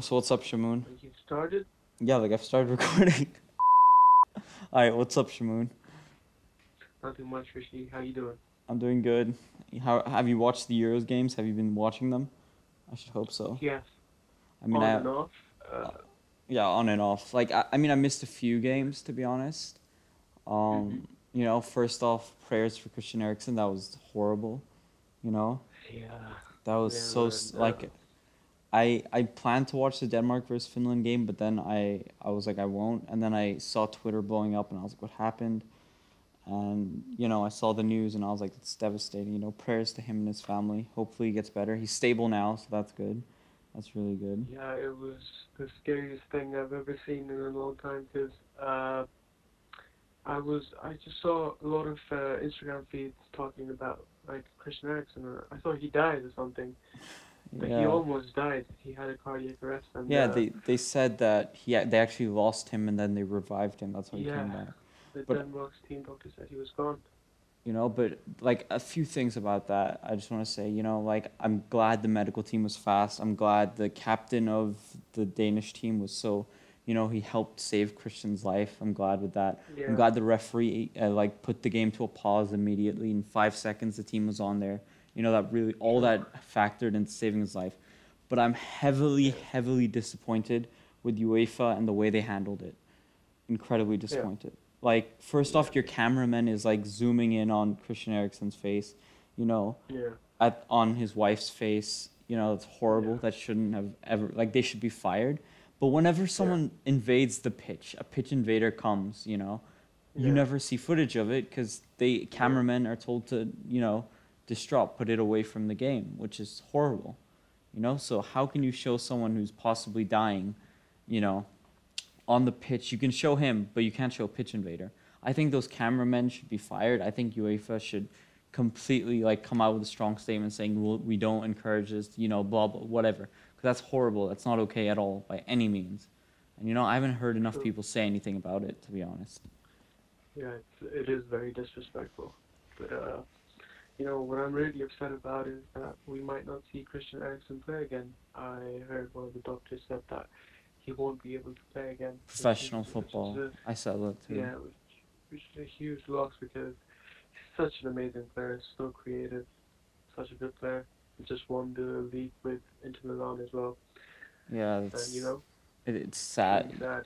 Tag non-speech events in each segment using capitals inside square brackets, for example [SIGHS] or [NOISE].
So what's up, Shamoon? You started? Yeah, like I've started [LAUGHS] recording. All right, what's up, Shamoon? Nothing much, Rishi. How you doing? I'm doing good. How have you watched the Euros games? Have you been watching them? I should hope so. Yes. I mean, On I and off. Uh, yeah, on and off. Like I, I mean, I missed a few games to be honest. Um, Mhm. you know, first off, prayers for Christian Eriksen. That was horrible. You know, yeah. that was Yeah, so man, like. I I planned to watch the Denmark versus Finland game, but then I I was like I won't, and then I saw Twitter blowing up, and I was like, what happened? And you know, I saw the news, and I was like, it's devastating. You know, prayers to him and his family. Hopefully, he gets better. He's stable now, so that's good. That's really good. Yeah, it was the scariest thing I've ever seen in a long time because uh, I was I just saw a lot of uh, Instagram feeds talking about like Christian Eriksen. I thought he died or something. But he almost died. He had a cardiac arrest. And, Yeah, uh, they they said that he they actually lost him and then they revived him. That's how he came Yeah. back. the but- Denmark's team doctor said he was gone. You know, but like a few things about that. I just want to say, you know, like I'm glad the medical team was fast. I'm glad the captain of the Danish team was so, you know, he helped save Christian's life. I'm glad with that. Yeah. I'm glad the referee uh, like put the game to a pause immediately. In five seconds, the team was on there. You know that really all that factored into saving his life. But I'm heavily, heavily disappointed with UEFA and the way they handled it. Incredibly disappointed. Like first off, your cameraman is like zooming in on Christian Eriksen's face. You know, Yeah. at on his wife's face. You know, it's horrible. Yeah. That shouldn't have ever like they should be fired. But whenever someone invades the pitch, a pitch invader comes, you know, you never see footage of it because they cameramen are told to, you know, distraught, put it away from the game, which is horrible. You know, so how can you show someone who's possibly dying, you know, on the pitch? You can show him, but you can't show a pitch invader. I think those cameramen should be fired. I think UEFA should completely like come out with a strong statement saying we'll, we don't encourage this, you know, blah blah whatever. Because that's horrible. That's not okay at all by any means. And you know, I haven't heard enough people say anything about it to be honest. Yeah, it's, it is very disrespectful. But, uh, you know, what I'm really upset about is that we might not see Christian Eriksen play again. I heard one of the doctors said that he won't be able to play again. Professional which football. a- I saw that too. yeah, which, which is a huge loss because he's such an amazing player, so creative, such a good player. He just won the league with Inter Milan as well. Yeah, And, it's you know, it, it's sad. really sad.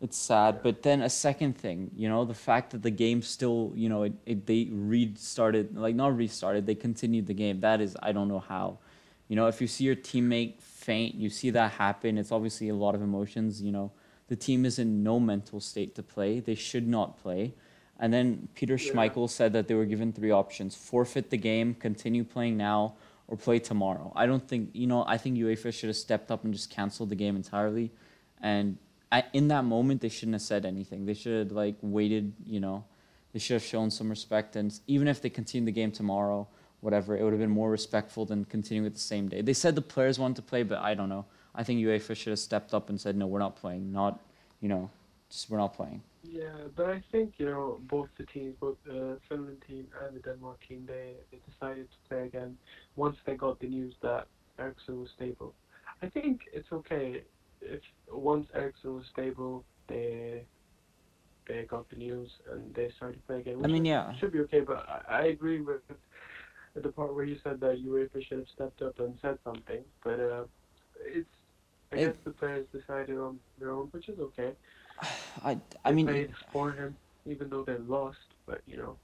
It's sad, but then a second thing, you know, the fact that the game still, you know, it, it they restarted, like not restarted, they continued the game. That is, I don't know how. You know, if you see your teammate faint, you see that happen. It's obviously a lot of emotions. You know, the team is in no mental state to play. They should not play. And then Peter Yeah. Schmeichel said that they were given three options: forfeit the game, continue playing now, or play tomorrow. I don't think, you know, I think UEFA should have stepped up and just canceled the game entirely. And In that moment, they shouldn't have said anything. They should have like waited. You know, they should have shown some respect. And even if they continue the game tomorrow, whatever, it would have been more respectful than continuing it the same day. They said the players wanted to play, but I don't know. I think UEFA should have stepped up and said, no, we're not playing. Not, you know, just we're not playing. Yeah, but I think you know both the teams, both the Finland team and the Denmark team, they, they decided to play again once they got the news that Eriksen was stable. I think it's okay if once Eriksen was stable, they they got the news and they started to play again. I mean, yeah. should be okay. But I, I agree with the part where you said that UEFA should have stepped up and said something. But uh, it's I It- guess the players decided on their own, which is okay. [SIGHS] I, I They mean, played for him, even though they lost. But you know,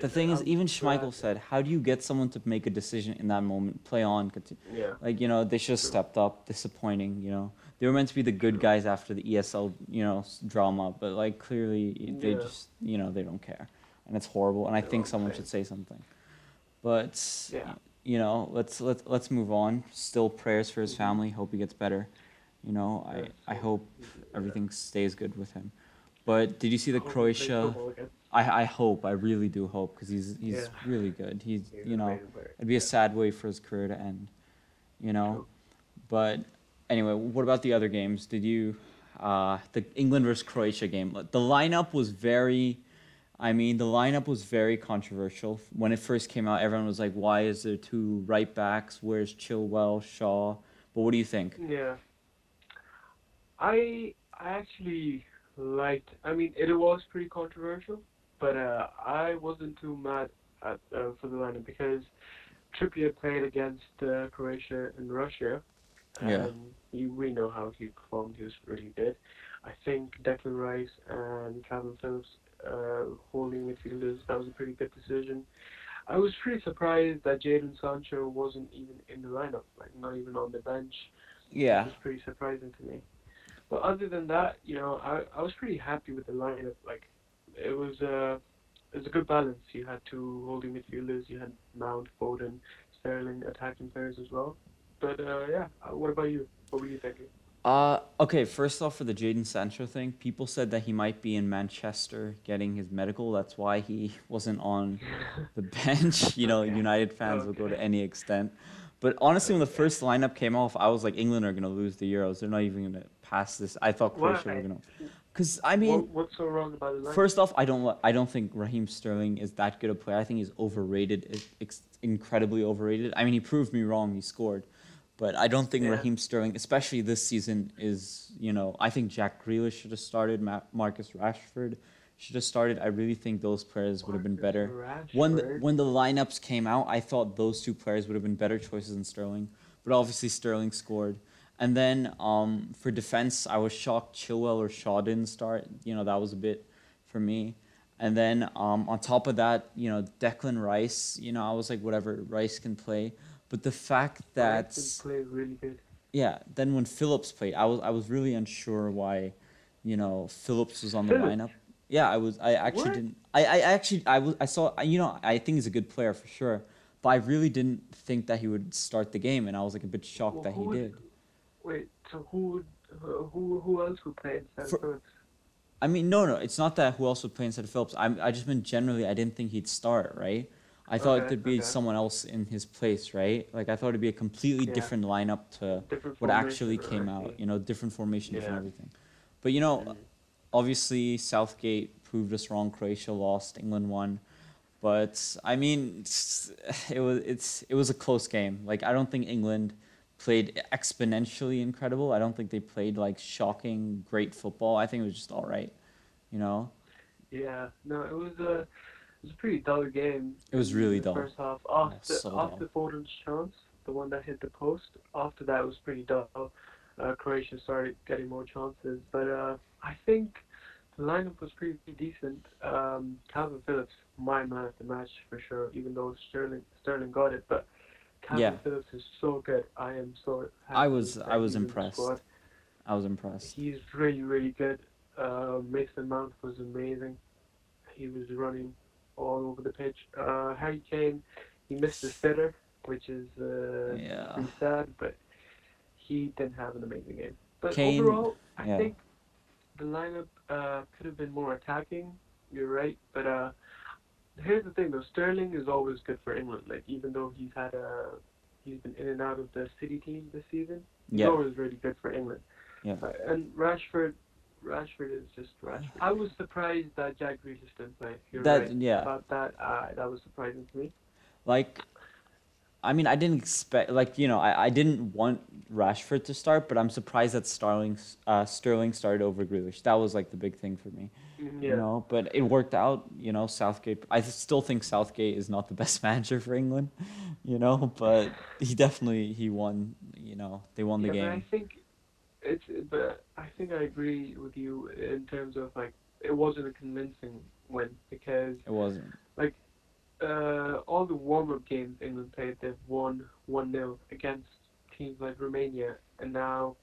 the thing is, even Schmeichel said, how do you get someone to make a decision in that moment? Play on, continue. Yeah, Like, you know, they should have stepped up. Disappointing, you know. They were meant to be the good guys after the ESL, you know, drama, but like clearly they Yeah. just, you know, they don't care, and it's horrible. And I They think someone care. should say something. But Yeah. you know, let's let's let's move on. Still prayers for his Mhm. family. Hope he gets better. You know, Yeah, I I hope everything stays good with him. But did you see the Croatia? I I hope. I really do hope because he's he's really good. He's you know. It'd be a sad way for his career to end, you know. But anyway, what about the other games? Did you, uh, the England versus Croatia game? The lineup was very, I mean, the lineup was very controversial when it first came out. Everyone was like, "Why is there two right backs? Where's Chilwell, Shaw?" But what do you think? Yeah. I I actually liked. I mean, it was pretty controversial, but uh, I wasn't too mad at uh, for the lineup because Trippier played against uh, Croatia and Russia. Yeah. He, we know how he performed. He was really good. I think Declan Rice and Kalvin Phillips uh, holding midfielders, that was a pretty good decision. I was pretty surprised that Jadon Sancho wasn't even in the lineup, like not even on the bench. Yeah. It was pretty surprising to me. But other than that, you know, I I was pretty happy with the lineup. Like, it was uh, it was a good balance. You had two holding midfielders. You had Mount, Foden, Sterling, attacking players as well. But uh, yeah, uh, what about you? What were you thinking? Uh, okay, first off, for the Jadon Sancho thing, people said that he might be in Manchester getting his medical. That's why he [LAUGHS] wasn't on the [LAUGHS] bench. [LAUGHS] You know, Okay. United fans will go to any extent. But honestly, when the first lineup came off, I was like, England are going to lose the Euros. They're not even going to pass this. I thought Croatia were going to. Because, I mean, what, what's so wrong about the lineup? First off, I don't I don't think Raheem Sterling is that good a player. I think he's overrated, incredibly overrated. I mean, he proved me wrong. He scored, but I don't think Yeah. Raheem Sterling, especially this season, is you know. I think Jack Grealish should have started. Ma- Marcus Rashford should have started. I really think those players would have been better. When the, when the lineups came out, I thought those two players would have been better choices than Sterling, but obviously Sterling scored. And then um, for defense, I was shocked Chilwell or Shaw didn't start. You know that was a bit for me. And then um, on top of that, you know Declan Rice. You know I was like whatever Rice can play, but the fact that Rice can play really good. yeah, then when Phillips played, I was I was really unsure why, you know, Phillips was on the Phillips? lineup. Yeah, I was. I actually What? didn't. I, I actually I was I saw you know I think he's a good player for sure, but I really didn't think that he would start the game, and I was like a bit shocked Well, that he would- did. Wait, so who would, who who else would play instead For- of Phillips? I mean, no, no, it's not that who else would play instead of Phillips. I'm, I just meant generally, I didn't think he'd start, right? I thought Okay, there'd be okay. someone else in his place, right? Like I thought it'd be a completely Yeah. different lineup to Different what actually came out. You know, different formation, different everything. But you know, obviously Southgate proved us wrong. Croatia lost, England won. But I mean, it was it's it was a close game. Like I don't think England played exponentially incredible. I don't think they played like shocking great football. I think it was just all right. You know, Yeah, no, it was a it was a pretty dull game. It was really dull. First half, after so after Foden's chance, the one that hit the post. After that was pretty dull. Uh, Croatia started getting more chances, but uh, I think the lineup was pretty decent. Um, Kalvin Phillips, my man of the match for sure. Even though Sterling Sterling got it, but Kalvin Yeah. Phillips is so good. I am so. I was- I was the impressed. I was impressed. He's really, really good. Uh, Mason Mount was amazing. He was running all over the pitch. Uh, Harry Kane, he missed the sitter, which is uh, Yeah. pretty sad, but he didn't have an amazing game. But Kane- overall, I yeah. think the lineup uh, could have been more attacking. You're right, but uh, here's the thing though: Sterling is always good for England. Like even though he's had a, he's been in and out of the City team this season. He's always really good for England. Yeah. Uh, and Rashford, Rashford is just Rashford. I was surprised that Jack Grealish didn't play. You're That- right yeah. about that. Uh, that was surprising to me. Like, I mean, I didn't expect like you know I, I didn't want Rashford to start, but I'm surprised that Sterling uh, Sterling started over Grealish. That was like the big thing for me. Yeah. You know, but it worked out. You know, Southgate. I still think Southgate is not the best [LAUGHS] manager for England. You know, but he definitely he won. You know, they won the yeah, But I think it's. But I think I agree with you in terms of like it wasn't a convincing win because It wasn't. uh, all the warm-up games England played, they've won one 0 against teams like Romania, and now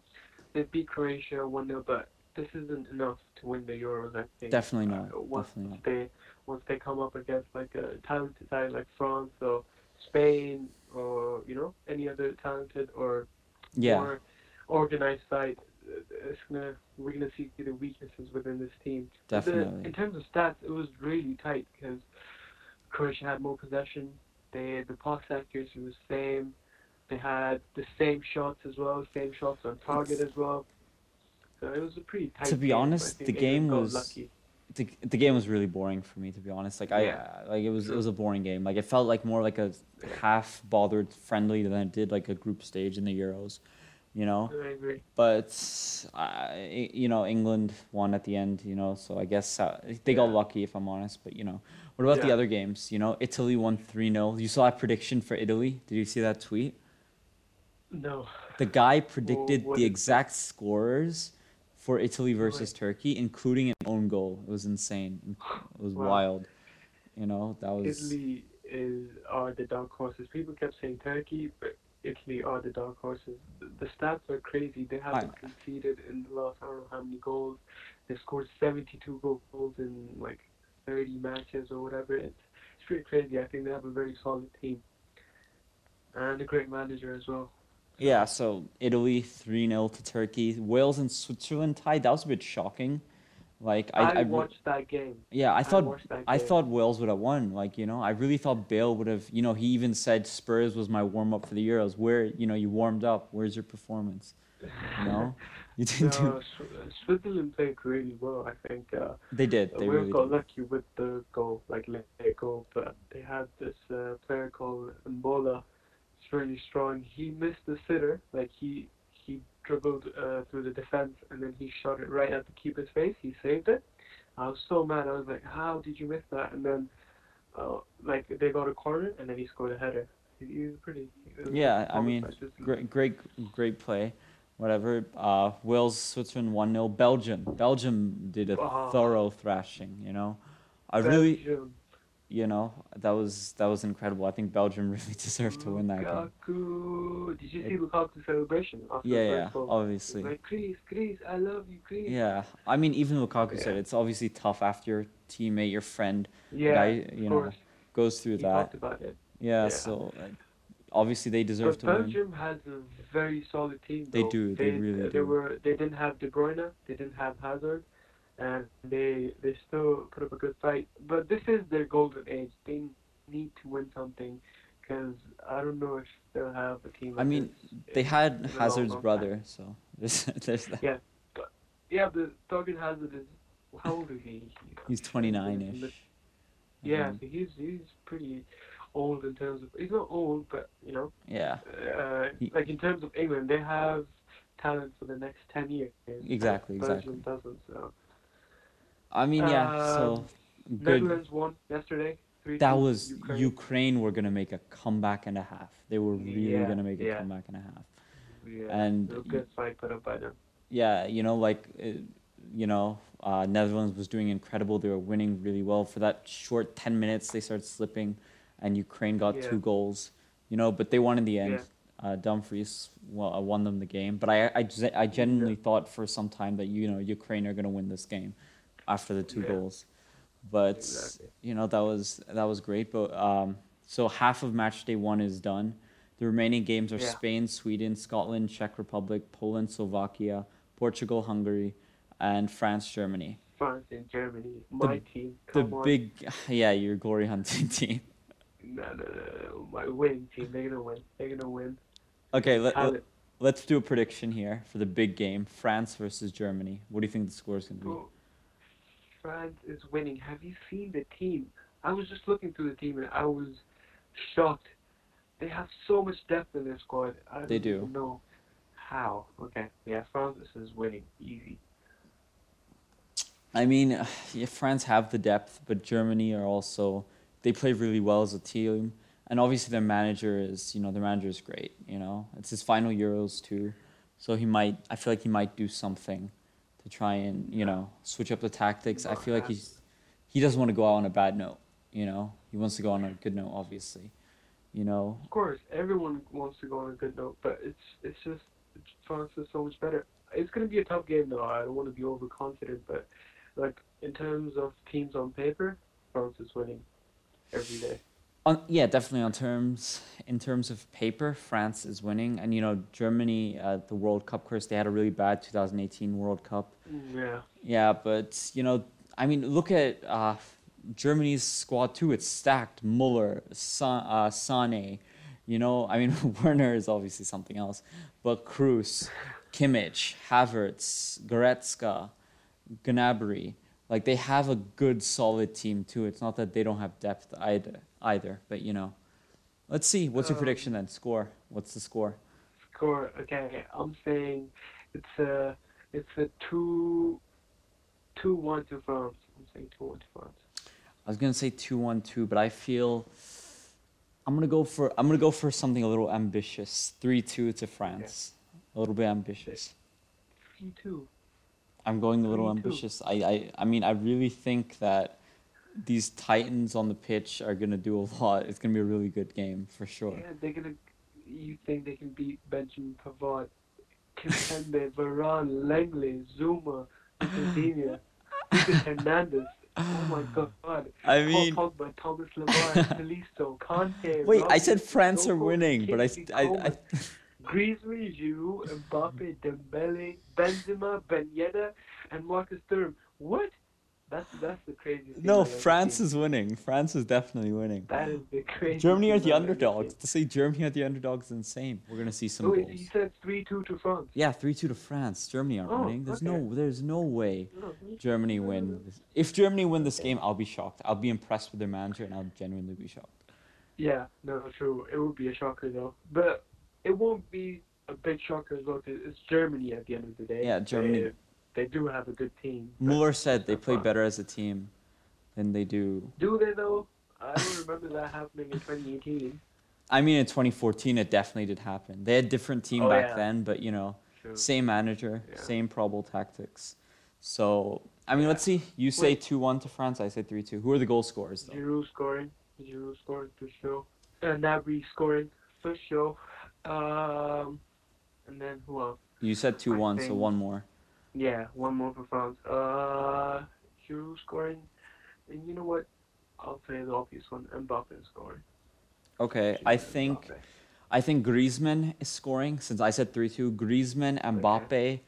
they beat Croatia one 0 But this isn't enough to win the Euros. I think Definitely not. Uh, once Definitely not. they once they come up against like a talented side like France or Spain or you know any other talented or Yeah. more organized side, uh, it's gonna we're gonna see the weaknesses within this team. But the- Definitely. in terms of stats, it was really tight because Croatia had more possession. They the pass accuracy was same. They had the same shots as well, same shots on target as well. So it was a pretty tight. To be game. Honest, the game was- lucky. the, the game was really boring for me to be honest like i Yeah. like it was it was a boring game like it felt like more like a half bothered friendly than it did like a group stage in the euros you know. I agree. But uh, you know, England won at the end, you know. So I guess uh, they got Yeah. lucky, if I'm honest. But you know, what about the other games? You know, Italy won three 0 You saw a prediction for Italy? Did you see that tweet? No. The guy predicted what the exact scorers for Italy versus Turkey, including an own goal. It was insane. It was Wow. wild. You know, that was Italy is are the dark horses. People kept saying Turkey, but Italy are the dark horses. The, stats are crazy. They haven't conceded in the last I don't know how many goals. They scored 72 goals in like 30 matches or whatever. It's it's pretty crazy. I think they have a very solid team and a great manager as well. Yeah, so Italy 3 0 to Turkey. Wales and Switzerland tied. That was a bit shocking. Like I, I, I watched that game. yeah, I thought that I thought Wales would have won. Like you know, I really thought Bale would have. You know, he even said Spurs was my warm up for the Euros. Where you know you warmed up. Where's your performance? You know, [LAUGHS] [LAUGHS] you didn't do. No, Sw- Switzerland played really well. I think. Uh, They did. They we really got did. lucky with the goal, like let it go. But they had this uh, player called Embolo. It's really strong. He missed the sitter, like he dribbled uh, through the defense and then he shot it right at the keeper's face. He saved it. I was so mad. I was like, how did you miss that? And then, uh, like they got a corner and then he scored a header. He, he was pretty. it was Yeah, I mean. Great, great, great play. Whatever. Uh, Wales, Switzerland one 0 Belgium. Belgium did a Ah. thorough thrashing. You know, I really, Belgium. You know, that was that was incredible. I think Belgium [LAUGHS] really deserved to win that game. Did you see Lukaku's celebration after Yeah, yeah, first goal? obviously. Like, Chris, Chris, I love you, Chris. Yeah, I mean, even Lukaku said it's obviously tough after your teammate, your friend, Yeah, guy, you know, course. goes through He that. talked about it. Yeah, yeah. so uh, obviously they deserve But to win. Belgium has a very solid team. They though. do, they really they do. were. They didn't have De Bruyne. They didn't have Hazard, and they they still put up a good fight. But this is their golden age. They need to win something, because I don't know if they'll have a team. I mean, this They had in a long, Hazard's long time. brother, so [LAUGHS] there's there's that. Yeah, but Thorgan Hazard is how old is he? He's 29ish. Yeah, Um, so he's he's pretty old in terms of he's not old, but you know, Yeah, uh, He- like in terms of England, they have talent for the next ten years. Exactly, Belgium doesn't. So I mean, yeah. So Um, good. Netherlands won yesterday. 3-2 That was Ukraine. Ukraine. were gonna make a comeback and a half. They were really Yeah, gonna make a yeah. comeback and a half. Yeah, and a good fight put up by them. Yeah, you know, like, uh, you know, uh, Netherlands was doing incredible. They were winning really well. For that short 10 minutes, they started slipping, and Ukraine got Yeah. two goals, you know, but they won in the end. Uh, Dumfries well, uh, won them the game. But I, I, I genuinely thought for some time that, you know, Ukraine are going to win this game after the two Yeah. goals. But, Exactly. you know, that was, that was great. But um, so half of match day one is done. The remaining games are Yeah. Spain, Sweden, Scotland, Czech Republic, Poland, Slovakia, Portugal, Hungary, and France, Germany. France and Germany, my team. The on. big, [LAUGHS] yeah, your glory hunting [LAUGHS] team. No, no, no, my winning team. They're gonna win. They're gonna win. Okay, let, let, let's do a prediction here for the big game France versus Germany. What do you think the score is going to be? Bro, France is winning. Have you seen the team? I was just looking through the team and I was shocked. They have so much depth in their squad. I They don't do. know how. Okay, yeah, France is winning easy. I mean, [SIGHS] yeah, France have the depth, but Germany are also they play really well as a team, and obviously their manager is you know their manager is great. You know, it's his final Euros too, so he might. I feel like he might do something to try and you know switch up the tactics. I feel like he's he doesn't want to go out on a bad note. You know, he wants to go on a good note. Obviously, you know. Of course, everyone wants to go on a good note, but it's it's just France is so much better. It's gonna be a tough game though. I don't want to be overconfident, but like in terms of teams on paper, France is winning every day. On, yeah, definitely on terms in terms of paper, France is winning, and you know Germany at the World Cup. Course they had a really bad 2018 World Cup. Yeah. Yeah, but you know, I mean, look at uh, Germany's squad too. It's stacked. Muller, Sa- uh, Sane. You know, I mean, [LAUGHS] Werner is obviously something else, but Kroos, Kimmich, Havertz, Goretzka, Gnabry. Like they have a good, solid team too. It's not that they don't have depth either. Either, but you know, let's see. What's your Um, prediction then? Score. What's the score? score. Okay, I'm saying it's a it's a two two one to France. I'm saying two one to France. I was gonna say two one two, but I feel I'm gonna go for I'm gonna go for something a little ambitious. Three two to France. A little bit ambitious. Three two. I'm going a little 3-2. ambitious. I, I I mean I really think that these Titans on the pitch are gonna do a lot. It's gonna be a really good game for sure. Yeah, they're gonna. You think they can beat Benjamin Pavard, Kimpembe, Varane, Lenglet, Zouma, Academia, Lucas [LAUGHS] Hernandez. Oh my God! I mean, Paul Pogba, Thomas Lemar, Tolisso, [LAUGHS] Kante. wait, I said France are Sissoko, winning, but I Kingsley I, I Coman, [LAUGHS] Griezmann, Giroud, Mbappe, Dembele, Benzema, Ben Yedder, and Marcus Thuram. What? That's that's the craziest. thing no France seen. is winning. France is definitely winning. That is the craziest. Germany are the underdogs. To say Germany are the underdogs is insane. We're gonna see some Oh, wait, goals. you said three two to France. Yeah, three two to France. Germany aren't Oh, winning. There's okay. no there's no way No, Germany win. If Germany win this game, I'll be shocked. I'll be impressed with their manager, and I'll genuinely be shocked. Yeah, no, true. It would be a shocker though, but it won't be a big shocker as well because it's Germany at the end of the day. Yeah, Germany. They, they do have a good team. Muller said they play far. better as a team than they do. Do they though? I don't remember that happening in 2018. I mean, in 2014, it definitely did happen. They had different team Oh, back yeah. then, but you know, True. same manager, Yeah. same probable tactics. So I mean, let's see. You say Wait. two one to France. I say three two. Who are the goal scorers though? Giroud scoring. Giroud scoring for sure. Uh, Gnabry scoring for sure. Um, and then who else? You said two I one, so one more. Yeah, one more for France. Uh, Giroud scoring. And you know what? I'll say the obvious one. Mbappe is scoring. Okay, I think Mbappe. I think Griezmann is scoring since I said three two. Griezmann, Mbappe,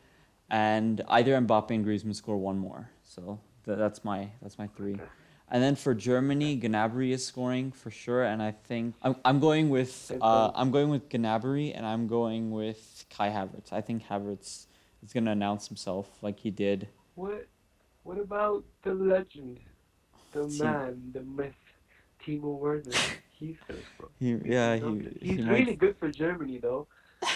and either Mbappe and Griezmann score one more. So th- that's my that's my three. Okay. And then for Germany, Gnabry is scoring for sure, and I think I'm, I'm going with uh. I'm going with Gnabry, and I'm going with Kai Havertz. I think Havertz is gonna announce himself like he did. What? What about the legend, the Team- man, the myth, Timo Werner? He's gonna [LAUGHS] score. He, He's yeah, he, something. he He's might really good for Germany though.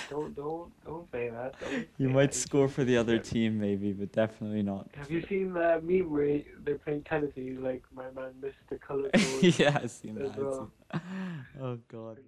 Don't don't don't say that. Don't he say might that. score for the other team maybe, but definitely not. Have you seen that meme where they're playing tennis and he's like, my man missed the color [LAUGHS] yeah, I've seen that. I've well. seen- [LAUGHS] Oh god.